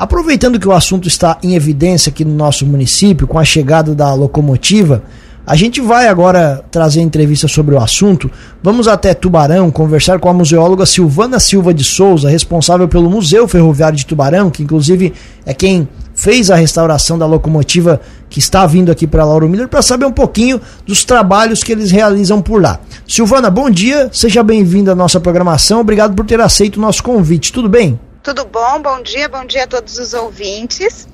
Aproveitando que o assunto está em evidência aqui no nosso município, com a chegada da locomotiva, a gente vai agora trazer entrevista sobre o assunto. Vamos até Tubarão conversar com a museóloga Silvana Silva de Souza, responsável pelo Museu Ferroviário de Tubarão, que inclusive é quem fez a restauração da locomotiva que está vindo aqui para Lauro Miller, para saber um pouquinho dos trabalhos que eles realizam por lá. Silvana, bom dia, seja bem-vinda à nossa programação. Obrigado por ter aceito o nosso convite. Tudo bem? Tudo bom? Bom dia, bom dia a todos os ouvintes.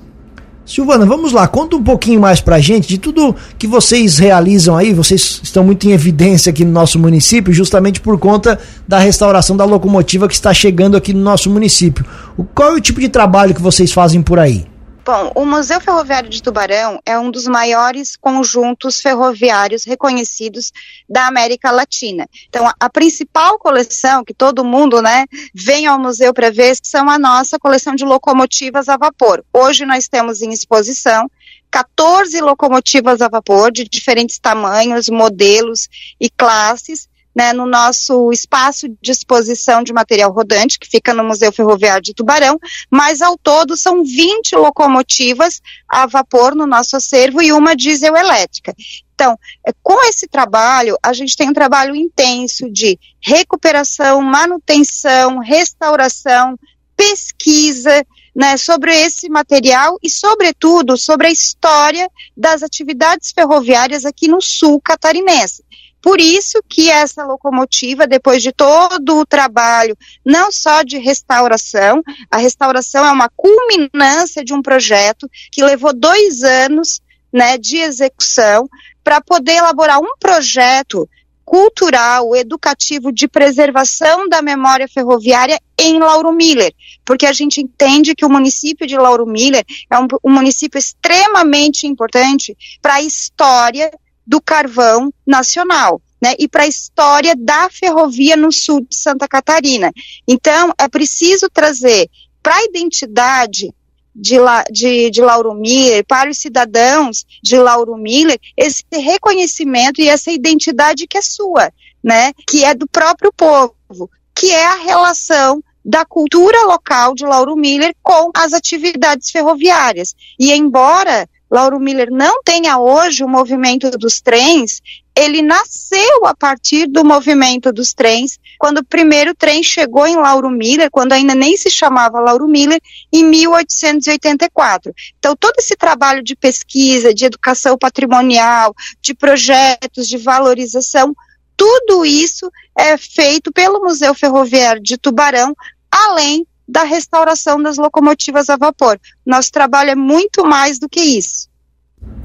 Silvana, vamos lá, conta um pouquinho mais pra gente de tudo que vocês realizam aí. Vocês estão muito em evidência aqui no nosso município, justamente por conta da restauração da locomotiva que está chegando aqui no nosso município. Qual é o tipo de trabalho que vocês fazem por aí? Bom, o Museu Ferroviário de Tubarão é um dos maiores conjuntos ferroviários reconhecidos da América Latina. Então, a, a principal coleção que todo mundo, né, vem ao museu para ver são a nossa coleção de locomotivas a vapor. Hoje nós temos em exposição 14 locomotivas a vapor de diferentes tamanhos, modelos e classes né, no nosso espaço de exposição de material rodante, que fica no Museu Ferroviário de Tubarão, mas ao todo são 20 locomotivas a vapor no nosso acervo e uma diesel elétrica. Então, é, com esse trabalho, a gente tem um trabalho intenso de recuperação, manutenção, restauração, pesquisa, né, sobre esse material e, sobretudo, sobre a história das atividades ferroviárias aqui no sul catarinense. Por isso que essa locomotiva, depois de todo o trabalho, não só de restauração, a restauração é uma culminância de um projeto que levou dois anos né, de execução para poder elaborar um projeto cultural, educativo de preservação da memória ferroviária em Lauro Miller, porque a gente entende que o município de Lauro Miller é um, um município extremamente importante para a história do carvão nacional. Né, e para a história da ferrovia no sul de Santa Catarina. Então, é preciso trazer para a identidade de, La, de, de Lauro Miller, para os cidadãos de Lauro Miller, esse reconhecimento e essa identidade que é sua, né, que é do próprio povo, que é a relação da cultura local de Lauro Miller com as atividades ferroviárias. E embora Lauro Miller não tenha hoje o movimento dos trens, ele nasceu a partir do movimento dos trens, quando o primeiro trem chegou em Lauro Miller, quando ainda nem se chamava Lauro Miller, em 1884. Então, todo esse trabalho de pesquisa, de educação patrimonial, de projetos de valorização, tudo isso é feito pelo Museu Ferroviário de Tubarão, além da restauração das locomotivas a vapor. Nosso trabalho é muito mais do que isso.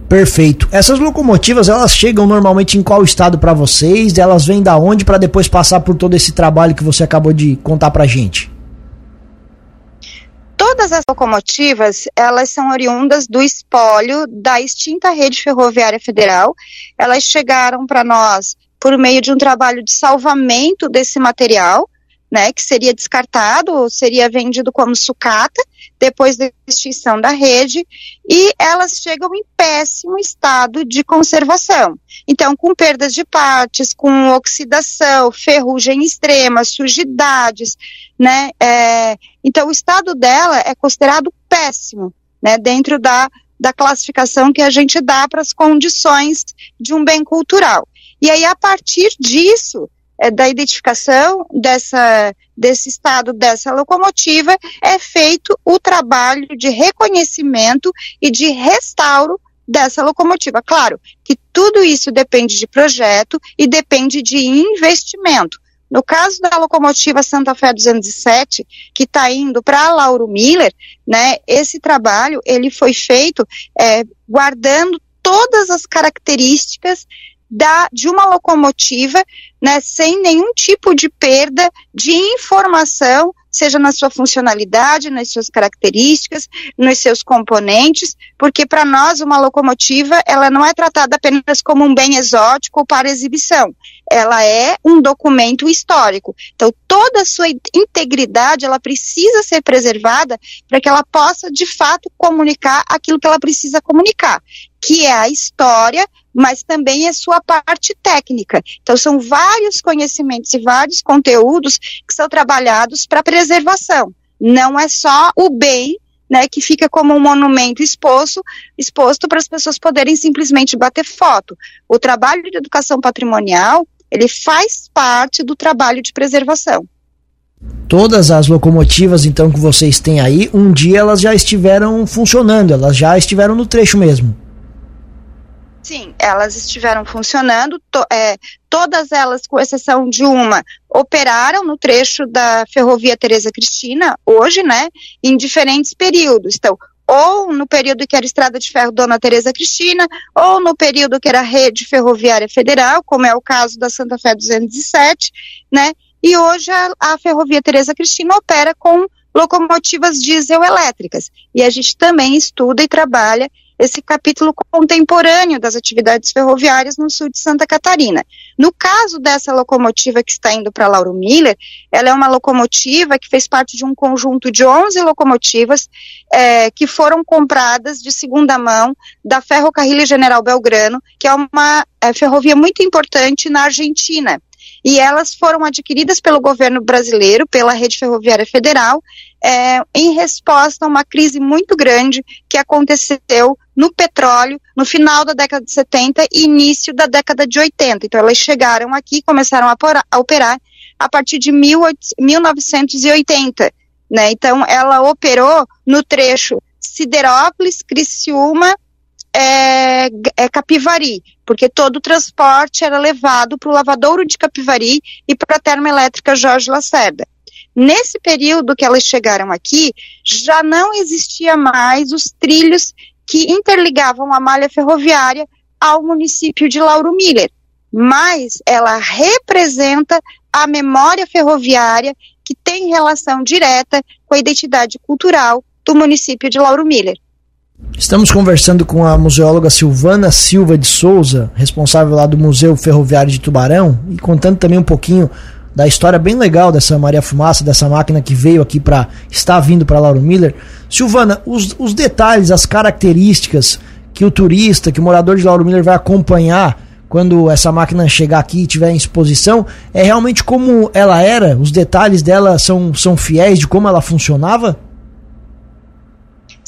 Perfeito. Essas locomotivas, elas chegam normalmente em qual estado para vocês? Elas vêm da onde para depois passar por todo esse trabalho que você acabou de contar pra gente? Todas as locomotivas, elas são oriundas do espólio da extinta rede ferroviária federal. Elas chegaram para nós por meio de um trabalho de salvamento desse material né, que seria descartado ou seria vendido como sucata depois da extinção da rede, e elas chegam em péssimo estado de conservação. Então, com perdas de partes, com oxidação, ferrugem extrema, sujidades, né, é, então o estado dela é considerado péssimo, né, dentro da, da classificação que a gente dá para as condições de um bem cultural. E aí, a partir disso, é, da identificação dessa, desse estado dessa locomotiva, é feito o trabalho de reconhecimento e de restauro dessa locomotiva. Claro que tudo isso depende de projeto e depende de investimento. No caso da locomotiva Santa Fé 207, que está indo para Lauro Miller, né, esse trabalho ele foi feito é, guardando todas as características da, de uma locomotiva, né, sem nenhum tipo de perda de informação, seja na sua funcionalidade, nas suas características, nos seus componentes, porque para nós uma locomotiva, ela não é tratada apenas como um bem exótico para exibição, ela é um documento histórico. Então, toda a sua integridade, ela precisa ser preservada para que ela possa, de fato, comunicar aquilo que ela precisa comunicar, que é a história mas também é sua parte técnica. Então, são vários conhecimentos e vários conteúdos que são trabalhados para preservação. Não é só o bem né, que fica como um monumento exposto, exposto para as pessoas poderem simplesmente bater foto. O trabalho de educação patrimonial, ele faz parte do trabalho de preservação. Todas as locomotivas, então, que vocês têm aí, um dia elas já estiveram funcionando, elas já estiveram no trecho mesmo. Sim, elas estiveram funcionando, to, é, todas elas, com exceção de uma, operaram no trecho da ferrovia Tereza Cristina, hoje, né, em diferentes períodos. Então, ou no período que era Estrada de Ferro Dona Tereza Cristina, ou no período que era Rede Ferroviária Federal, como é o caso da Santa Fé 207, né, e hoje a, a Ferrovia Tereza Cristina opera com locomotivas diesel elétricas. E a gente também estuda e trabalha esse capítulo contemporâneo das atividades ferroviárias no sul de Santa Catarina. No caso dessa locomotiva que está indo para Lauro Miller, ela é uma locomotiva que fez parte de um conjunto de 11 locomotivas é, que foram compradas de segunda mão da Ferrocarril General Belgrano, que é uma é, ferrovia muito importante na Argentina e elas foram adquiridas pelo governo brasileiro, pela Rede Ferroviária Federal, é, em resposta a uma crise muito grande que aconteceu no petróleo no final da década de 70 e início da década de 80. Então elas chegaram aqui e começaram a, a, operar a partir de 18, 1980. Né? Então ela operou no trecho Siderópolis, Criciúma, é, é, Capivari, porque todo o transporte era levado para o lavadouro de Capivari e para a termoelétrica Jorge Lacerda. Nesse período que elas chegaram aqui, já não existia mais os trilhos que interligavam a malha ferroviária ao município de Lauro Miller, mas ela representa a memória ferroviária que tem relação direta com a identidade cultural do município de Lauro Miller. Estamos conversando com a museóloga Silvana Silva de Souza, responsável lá do Museu Ferroviário de Tubarão, e contando também um pouquinho da história bem legal dessa Maria Fumaça, dessa máquina que veio aqui para está vindo para Lauro Miller. Silvana, os, os detalhes, as características que o turista, que o morador de Lauro Miller vai acompanhar quando essa máquina chegar aqui e estiver em exposição, é realmente como ela era? Os detalhes dela são, são fiéis de como ela funcionava?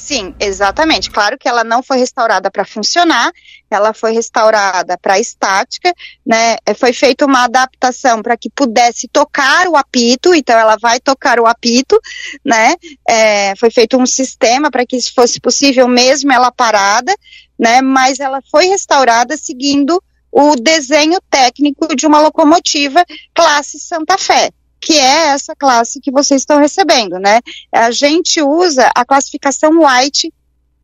Sim, exatamente. Claro que ela não foi restaurada para funcionar, ela foi restaurada para estática, né? É, foi feita uma adaptação para que pudesse tocar o apito, então ela vai tocar o apito, né? É, foi feito um sistema para que isso fosse possível mesmo ela parada, né? Mas ela foi restaurada seguindo o desenho técnico de uma locomotiva classe Santa Fé que é essa classe que vocês estão recebendo, né? A gente usa a classificação White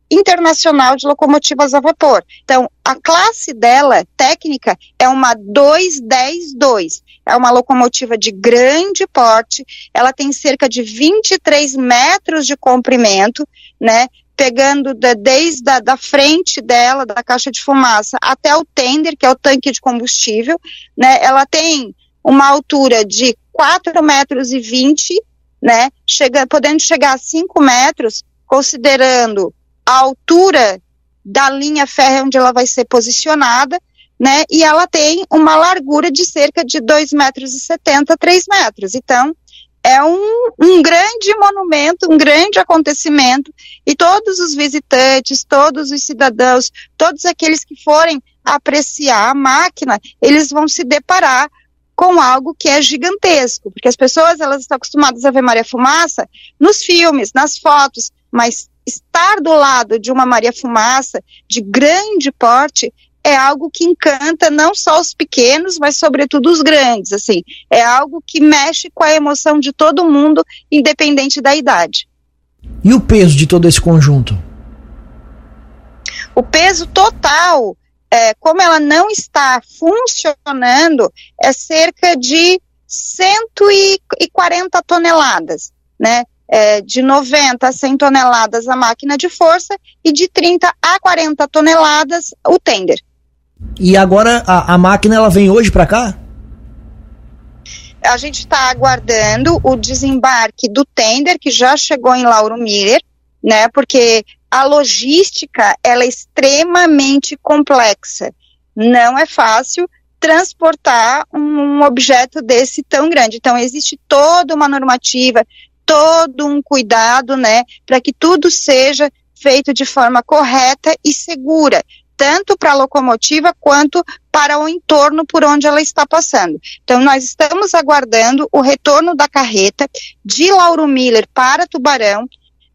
internacional de locomotivas a vapor. Então, a classe dela, técnica, é uma 2102. É uma locomotiva de grande porte, ela tem cerca de 23 metros de comprimento, né? Pegando desde a da frente dela, da caixa de fumaça, até o tender, que é o tanque de combustível, né? Ela tem uma altura de 4 metros e 20, né, chega, podendo chegar a 5 metros, considerando a altura da linha férrea onde ela vai ser posicionada, né, e ela tem uma largura de cerca de 2 metros 70, 3 metros. Então, é um, um grande monumento, um grande acontecimento, e todos os visitantes, todos os cidadãos, todos aqueles que forem apreciar a máquina, eles vão se deparar com algo que é gigantesco, porque as pessoas elas estão acostumadas a ver Maria Fumaça nos filmes, nas fotos, mas estar do lado de uma Maria Fumaça de grande porte é algo que encanta não só os pequenos, mas sobretudo os grandes, assim, é algo que mexe com a emoção de todo mundo, independente da idade. E o peso de todo esse conjunto? O peso total é, como ela não está funcionando, é cerca de 140 toneladas, né? É, de 90 a 100 toneladas a máquina de força e de 30 a 40 toneladas o tender. E agora a, a máquina ela vem hoje para cá? A gente está aguardando o desembarque do tender que já chegou em Lauro Miller, né? Porque a logística ela é extremamente complexa. Não é fácil transportar um objeto desse tão grande. Então existe toda uma normativa, todo um cuidado, né, para que tudo seja feito de forma correta e segura, tanto para a locomotiva quanto para o entorno por onde ela está passando. Então, nós estamos aguardando o retorno da carreta de Lauro Miller para Tubarão.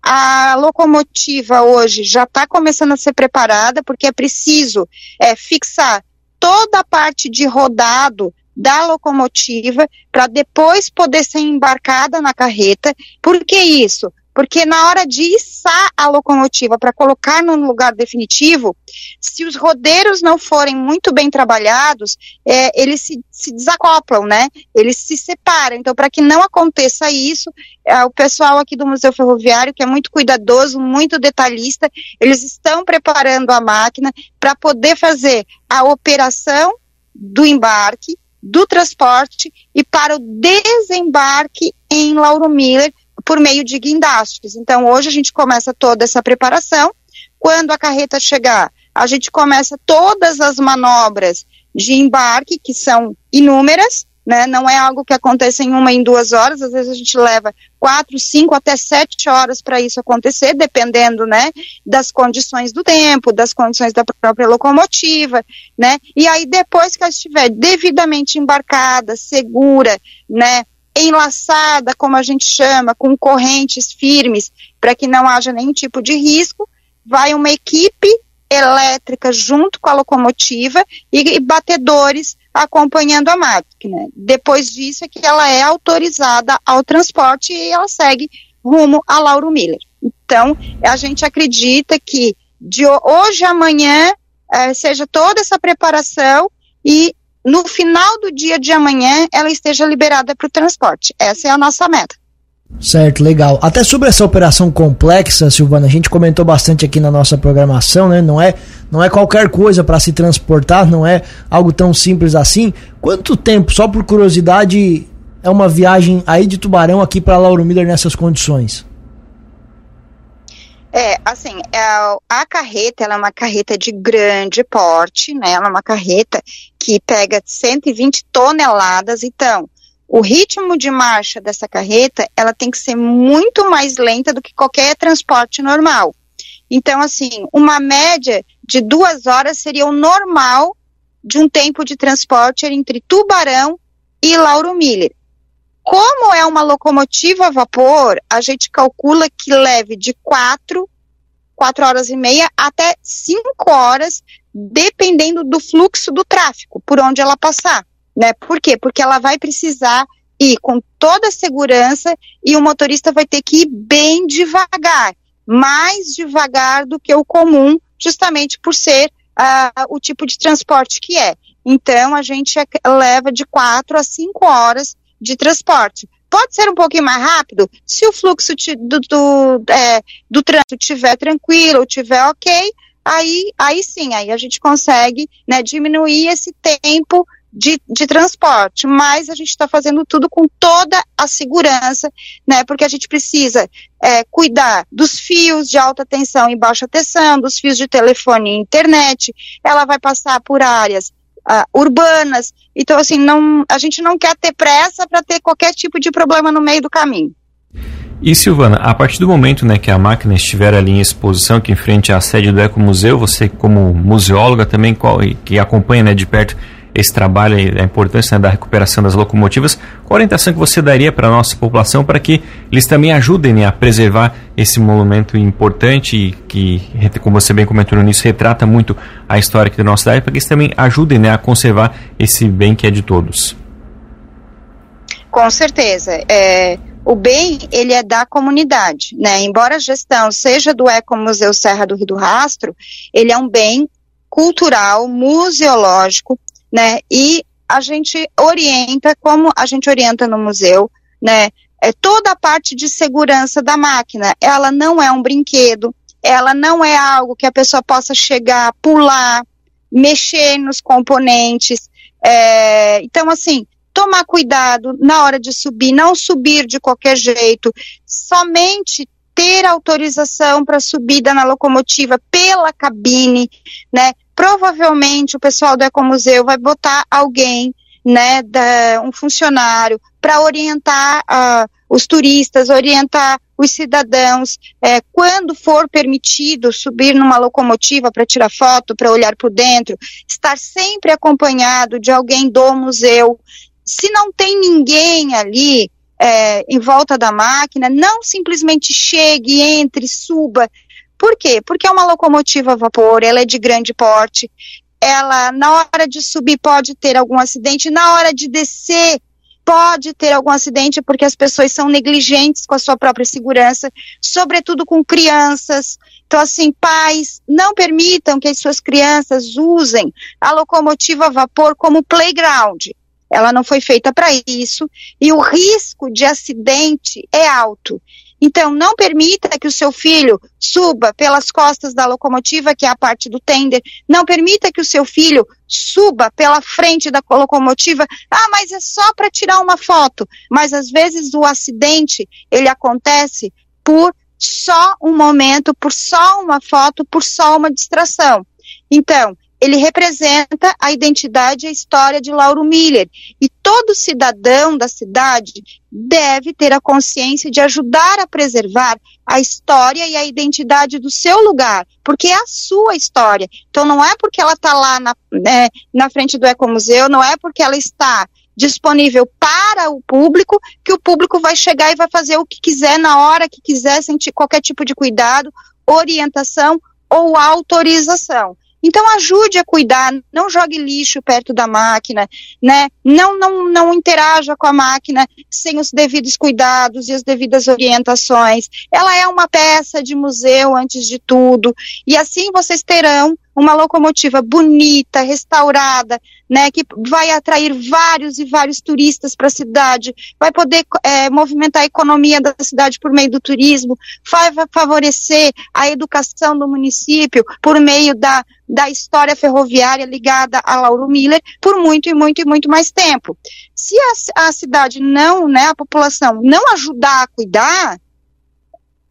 A locomotiva hoje já está começando a ser preparada, porque é preciso é, fixar toda a parte de rodado da locomotiva para depois poder ser embarcada na carreta. Por que isso? Porque na hora de içar a locomotiva para colocar num lugar definitivo, se os rodeiros não forem muito bem trabalhados, é, eles se, se, desacoplam, né? Eles se separam. Então, para que não aconteça isso, é, o pessoal aqui do Museu Ferroviário, que é muito cuidadoso, muito detalhista, eles estão preparando a máquina para poder fazer a operação do embarque, do transporte e para o desembarque em Lauro Miller, por meio de guindastes. Então, hoje a gente começa toda essa preparação. Quando a carreta chegar, a gente começa todas as manobras de embarque, que são inúmeras, né? Não é algo que acontece em uma, em duas horas, às vezes a gente leva quatro, cinco, até sete horas para isso acontecer, dependendo, né, das condições do tempo, das condições da própria locomotiva, né? E aí, depois que ela estiver devidamente embarcada, segura, né, enlaçada, como a gente chama, com correntes firmes, para que não haja nenhum tipo de risco, vai uma equipe elétrica junto com a locomotiva e, e batedores acompanhando a máquina. Depois disso é que ela é autorizada ao transporte e ela segue rumo a Lauro Miller. Então, a gente acredita que de hoje a amanhã eh, seja toda essa preparação e no final do dia de amanhã ela esteja liberada para o transporte. Essa é a nossa meta. Certo, legal. Até sobre essa operação complexa, Silvana, a gente comentou bastante aqui na nossa programação, né? Não é, não é qualquer coisa para se transportar, não é algo tão simples assim. Quanto tempo, só por curiosidade, é uma viagem aí de Tubarão aqui para Lauro Miller nessas condições? É, assim, é, a carreta, ela é uma carreta de grande porte, né? Ela é uma carreta que pega 120 toneladas, então, o ritmo de marcha dessa carreta, ela tem que ser muito mais lenta do que qualquer transporte normal. Então, assim, uma média de duas horas seria o normal de um tempo de transporte entre Tubarão e Lauro Miller. Como é uma locomotiva a vapor, a gente calcula que leve de quatro, quatro horas e meia até cinco horas, dependendo do fluxo do tráfego, por onde ela passar. Né? Por quê? Porque ela vai precisar ir com toda a segurança e o motorista vai ter que ir bem devagar, mais devagar do que o comum, justamente por ser uh, o tipo de transporte que é. Então, a gente leva de quatro a cinco horas de transporte. Pode ser um pouquinho mais rápido se o fluxo do, do, é, do trânsito estiver tranquilo, estiver ok, aí, aí sim, aí a gente consegue né, diminuir esse tempo de, de, transporte, mas a gente está fazendo tudo com toda a segurança, né? Porque a gente precisa é, cuidar dos fios de alta tensão e baixa tensão, dos fios de telefone e internet. Ela vai passar por áreas uh, urbanas. Então, assim, não, a gente não quer ter pressa para ter qualquer tipo de problema no meio do caminho. E Silvana, a partir do momento né, que a máquina estiver ali em exposição, que em frente à sede do Ecomuseu, você como museóloga também qual, que acompanha né, de perto esse trabalho a importância né, da recuperação das locomotivas, qual a orientação que você daria para a nossa população para que eles também ajudem né, a preservar esse monumento importante e que, como você bem comentou no início, retrata muito a história aqui da nossa cidade, para que eles também ajudem né, a conservar esse bem que é de todos? Com certeza. É, o bem, ele é da comunidade, né? Embora a gestão seja do Ecomuseu Serra do Rio do Rastro, ele é um bem cultural, museológico, né? E a gente orienta, como a gente orienta no museu, né? É toda a parte de segurança da máquina. Ela não é um brinquedo, ela não é algo que a pessoa possa chegar, pular, mexer nos componentes. É, então, assim, tomar cuidado na hora de subir, não subir de qualquer jeito, somente ter autorização para subida na locomotiva pela cabine, né? Provavelmente o pessoal do Ecomuseu vai botar alguém, né, da, um funcionário, para orientar uh, os turistas, orientar os cidadãos, é, quando for permitido subir numa locomotiva para tirar foto, para olhar por dentro, estar sempre acompanhado de alguém do museu. Se não tem ninguém ali é, em volta da máquina, não simplesmente chegue, entre, suba. Por quê? Porque é uma locomotiva a vapor, ela é de grande porte, ela, na hora de subir, pode ter algum acidente, na hora de descer, pode ter algum acidente porque as pessoas são negligentes com a sua própria segurança, sobretudo com crianças. Então, assim, pais, não permitam que as suas crianças usem a locomotiva a vapor como playground. Ela não foi feita para isso e o risco de acidente é alto. Então, não permita que o seu filho suba pelas costas da locomotiva, que é a parte do tender. Não permita que o seu filho suba pela frente da locomotiva. Ah, mas é só para tirar uma foto. Mas às vezes o acidente ele acontece por só um momento, por só uma foto, por só uma distração. Então, ele representa a identidade e a história de Lauro Miller. E todo cidadão da cidade deve ter a consciência de ajudar a preservar a história e a identidade do seu lugar, porque é a sua história. Então não é porque ela está lá na, né, na frente do Ecomuseu, não é porque ela está disponível para o público que o público vai chegar e vai fazer o que quiser na hora que quiser, sem qualquer tipo de cuidado, orientação ou autorização. Então ajude a cuidar, não jogue lixo perto da máquina, né? Não, não, não interaja com a máquina sem os devidos cuidados e as devidas orientações. Ela é uma peça de museu antes de tudo, e assim vocês terão uma locomotiva bonita, restaurada, né, que vai atrair vários e vários turistas para a cidade, vai poder é, movimentar a economia da cidade por meio do turismo, vai favorecer a educação do município por meio da, da história ferroviária ligada a Lauro Miller por muito e muito e muito mais tempo. Se a, a cidade não, né, a população não ajudar a cuidar,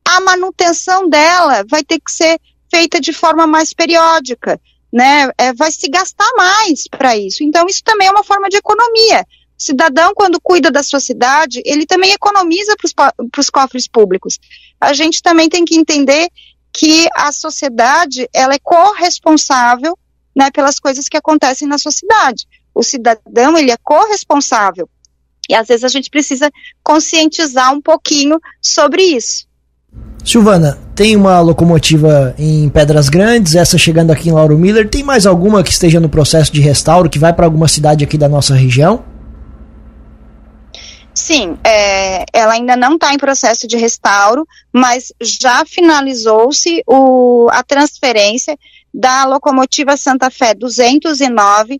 a manutenção dela vai ter que ser feita de forma mais periódica, né? É, vai se gastar mais para isso. Então, isso também é uma forma de economia. O cidadão, quando cuida da sua cidade, ele também economiza para os cofres públicos. A gente também tem que entender que a sociedade ela é corresponsável né, pelas coisas que acontecem na sua cidade. O cidadão ele é corresponsável. E às vezes a gente precisa conscientizar um pouquinho sobre isso. Silvana, tem uma locomotiva em Pedras Grandes, essa chegando aqui em Lauro Miller. Tem mais alguma que esteja no processo de restauro, que vai para alguma cidade aqui da nossa região? Sim, é, ela ainda não está em processo de restauro, mas já finalizou-se a transferência da locomotiva Santa Fé 209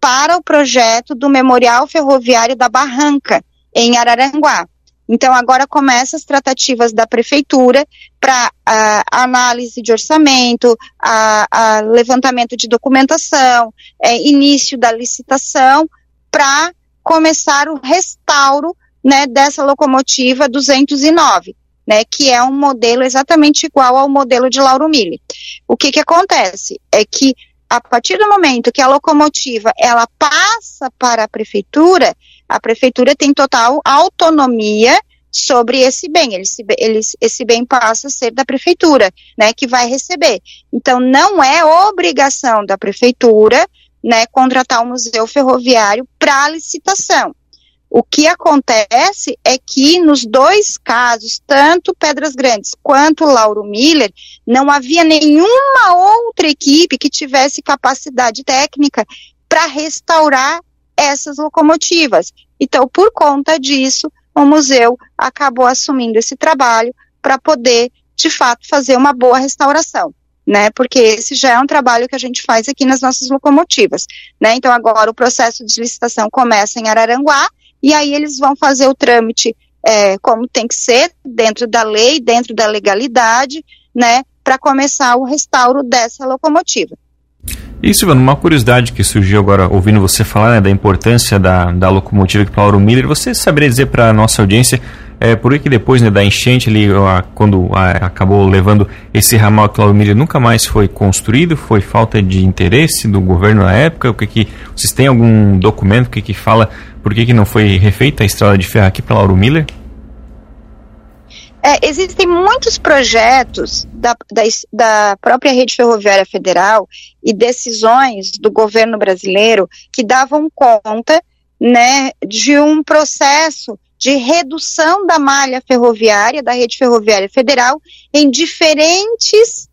para o projeto do Memorial Ferroviário da Barranca, em Araranguá. Então, agora começam as tratativas da prefeitura para uh, análise de orçamento, a, a levantamento de documentação, é, início da licitação, para começar o restauro né, dessa locomotiva 209. Né, que é um modelo exatamente igual ao modelo de Lauro Mille. O que, que acontece? É que a partir do momento que a locomotiva ela passa para a prefeitura, a prefeitura tem total autonomia sobre esse bem. Ele, ele, esse bem passa a ser da prefeitura, né, que vai receber. Então, não é obrigação da prefeitura, né, contratar o um museu ferroviário para licitação. O que acontece é que nos dois casos, tanto Pedras Grandes quanto Lauro Miller, não havia nenhuma outra equipe que tivesse capacidade técnica para restaurar essas locomotivas. Então, por conta disso, o museu acabou assumindo esse trabalho para poder, de fato, fazer uma boa restauração. Né, porque esse já é um trabalho que a gente faz aqui nas nossas locomotivas, né? Então agora o processo de licitação começa em Araranguá e aí eles vão fazer o trâmite é, como tem que ser, dentro da lei, dentro da legalidade, né, para começar o restauro dessa locomotiva. E Silvano, uma curiosidade que surgiu agora ouvindo você falar né, da importância da, da locomotiva que Lauro Miller, você saberia dizer para a nossa audiência é, por que depois né, da enchente ali, quando acabou levando esse ramal Miller nunca mais foi construído? Foi falta de interesse do governo na época? O que que, vocês têm algum documento que, que fala por que, que não foi refeita a estrada de ferro aqui para Lauro Miller? É, existem muitos projetos da, da, da, própria Rede Ferroviária Federal e decisões do governo brasileiro que davam conta né, de um processo de redução da malha ferroviária, da Rede Ferroviária Federal, em diferentes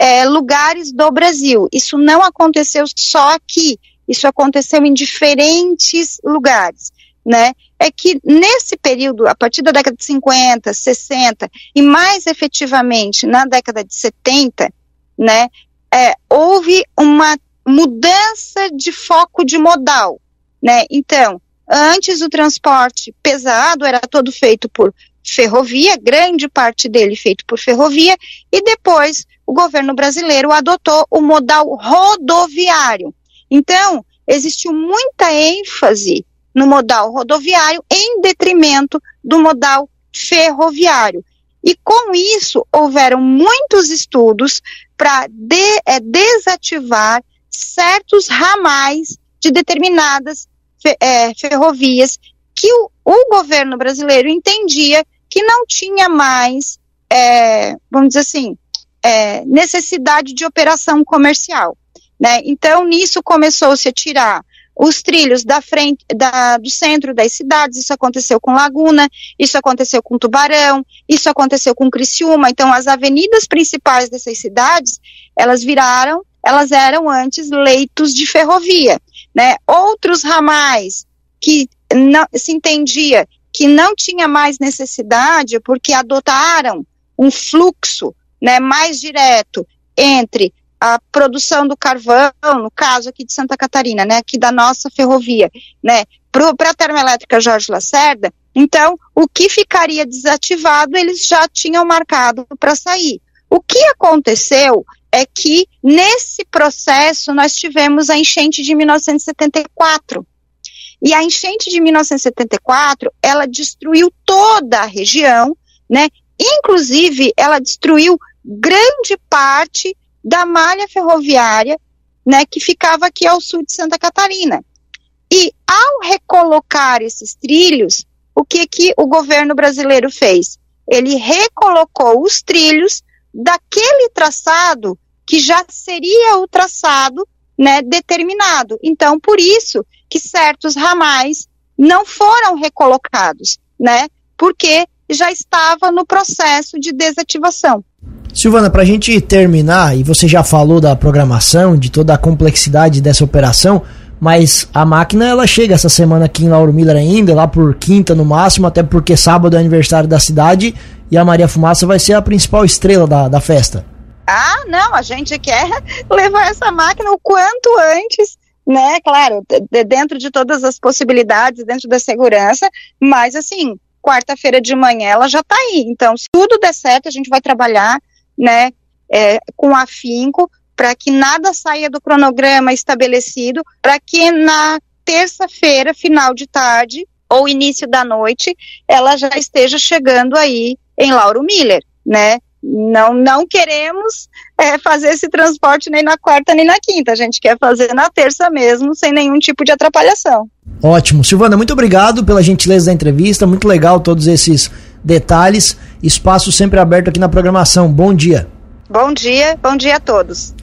é, lugares do Brasil. Isso não aconteceu só aqui, isso aconteceu em diferentes lugares. Né? É que nesse período, a partir da década de 50, 60 e mais efetivamente na década de 70, né, é, houve uma mudança de foco de modal, né? Então, antes o transporte pesado era todo feito por ferrovia, grande parte dele feito por ferrovia, e depois o governo brasileiro adotou o modal rodoviário. Então, existiu muita ênfase no modal rodoviário em detrimento do modal ferroviário. E com isso, houveram muitos estudos para de, é, desativar certos ramais de determinadas é, ferrovias que o, o, governo brasileiro entendia que não tinha mais, é, vamos dizer assim, é, necessidade de operação comercial. Né? Então, nisso começou-se a tirar os trilhos da frente, da, do centro das cidades, isso aconteceu com Laguna, isso aconteceu com Tubarão, isso aconteceu com Criciúma, então as avenidas principais dessas cidades, elas viraram, elas eram antes leitos de ferrovia, né? Outros ramais que não, se entendia que não tinha mais necessidade porque adotaram um fluxo, né, mais direto entre a produção do carvão, no caso aqui de Santa Catarina, né, aqui da nossa ferrovia, né, para a termoelétrica Jorge Lacerda, então o que ficaria desativado eles já tinham marcado para sair. O que aconteceu é que nesse processo nós tivemos a enchente de 1974. E a enchente de 1974, ela destruiu toda a região, né? Inclusive, ela destruiu grande parte da malha ferroviária, né, que ficava aqui ao sul de Santa Catarina. E ao recolocar esses trilhos, o que que o governo brasileiro fez? Ele recolocou os trilhos daquele traçado que já seria o traçado, né, determinado. Então, por isso que certos ramais não foram recolocados, né? Porque já estava no processo de desativação. Silvana, para a gente terminar, e você já falou da programação, de toda a complexidade dessa operação, mas a máquina ela chega essa semana aqui em Lauro Miller ainda, lá por quinta no máximo, até porque sábado é aniversário da cidade e a Maria Fumaça vai ser a principal estrela da, da festa. Ah, não, a gente quer levar essa máquina o quanto antes, né? Claro, de, dentro de todas as possibilidades, dentro da segurança, mas assim, quarta-feira de manhã ela já está aí. Então, se tudo der certo, a gente vai trabalhar né, é, com afinco, para que nada saia do cronograma estabelecido, para que na terça-feira, final de tarde ou início da noite, ela já esteja chegando aí em Lauro Miller, né? Não, não queremos é, fazer esse transporte nem na quarta nem na quinta. A gente quer fazer na terça mesmo, sem nenhum tipo de atrapalhação. Ótimo. Silvana, muito obrigado pela gentileza da entrevista. Muito legal todos esses detalhes. Espaço sempre aberto aqui na programação. Bom dia. Bom dia, bom dia a todos.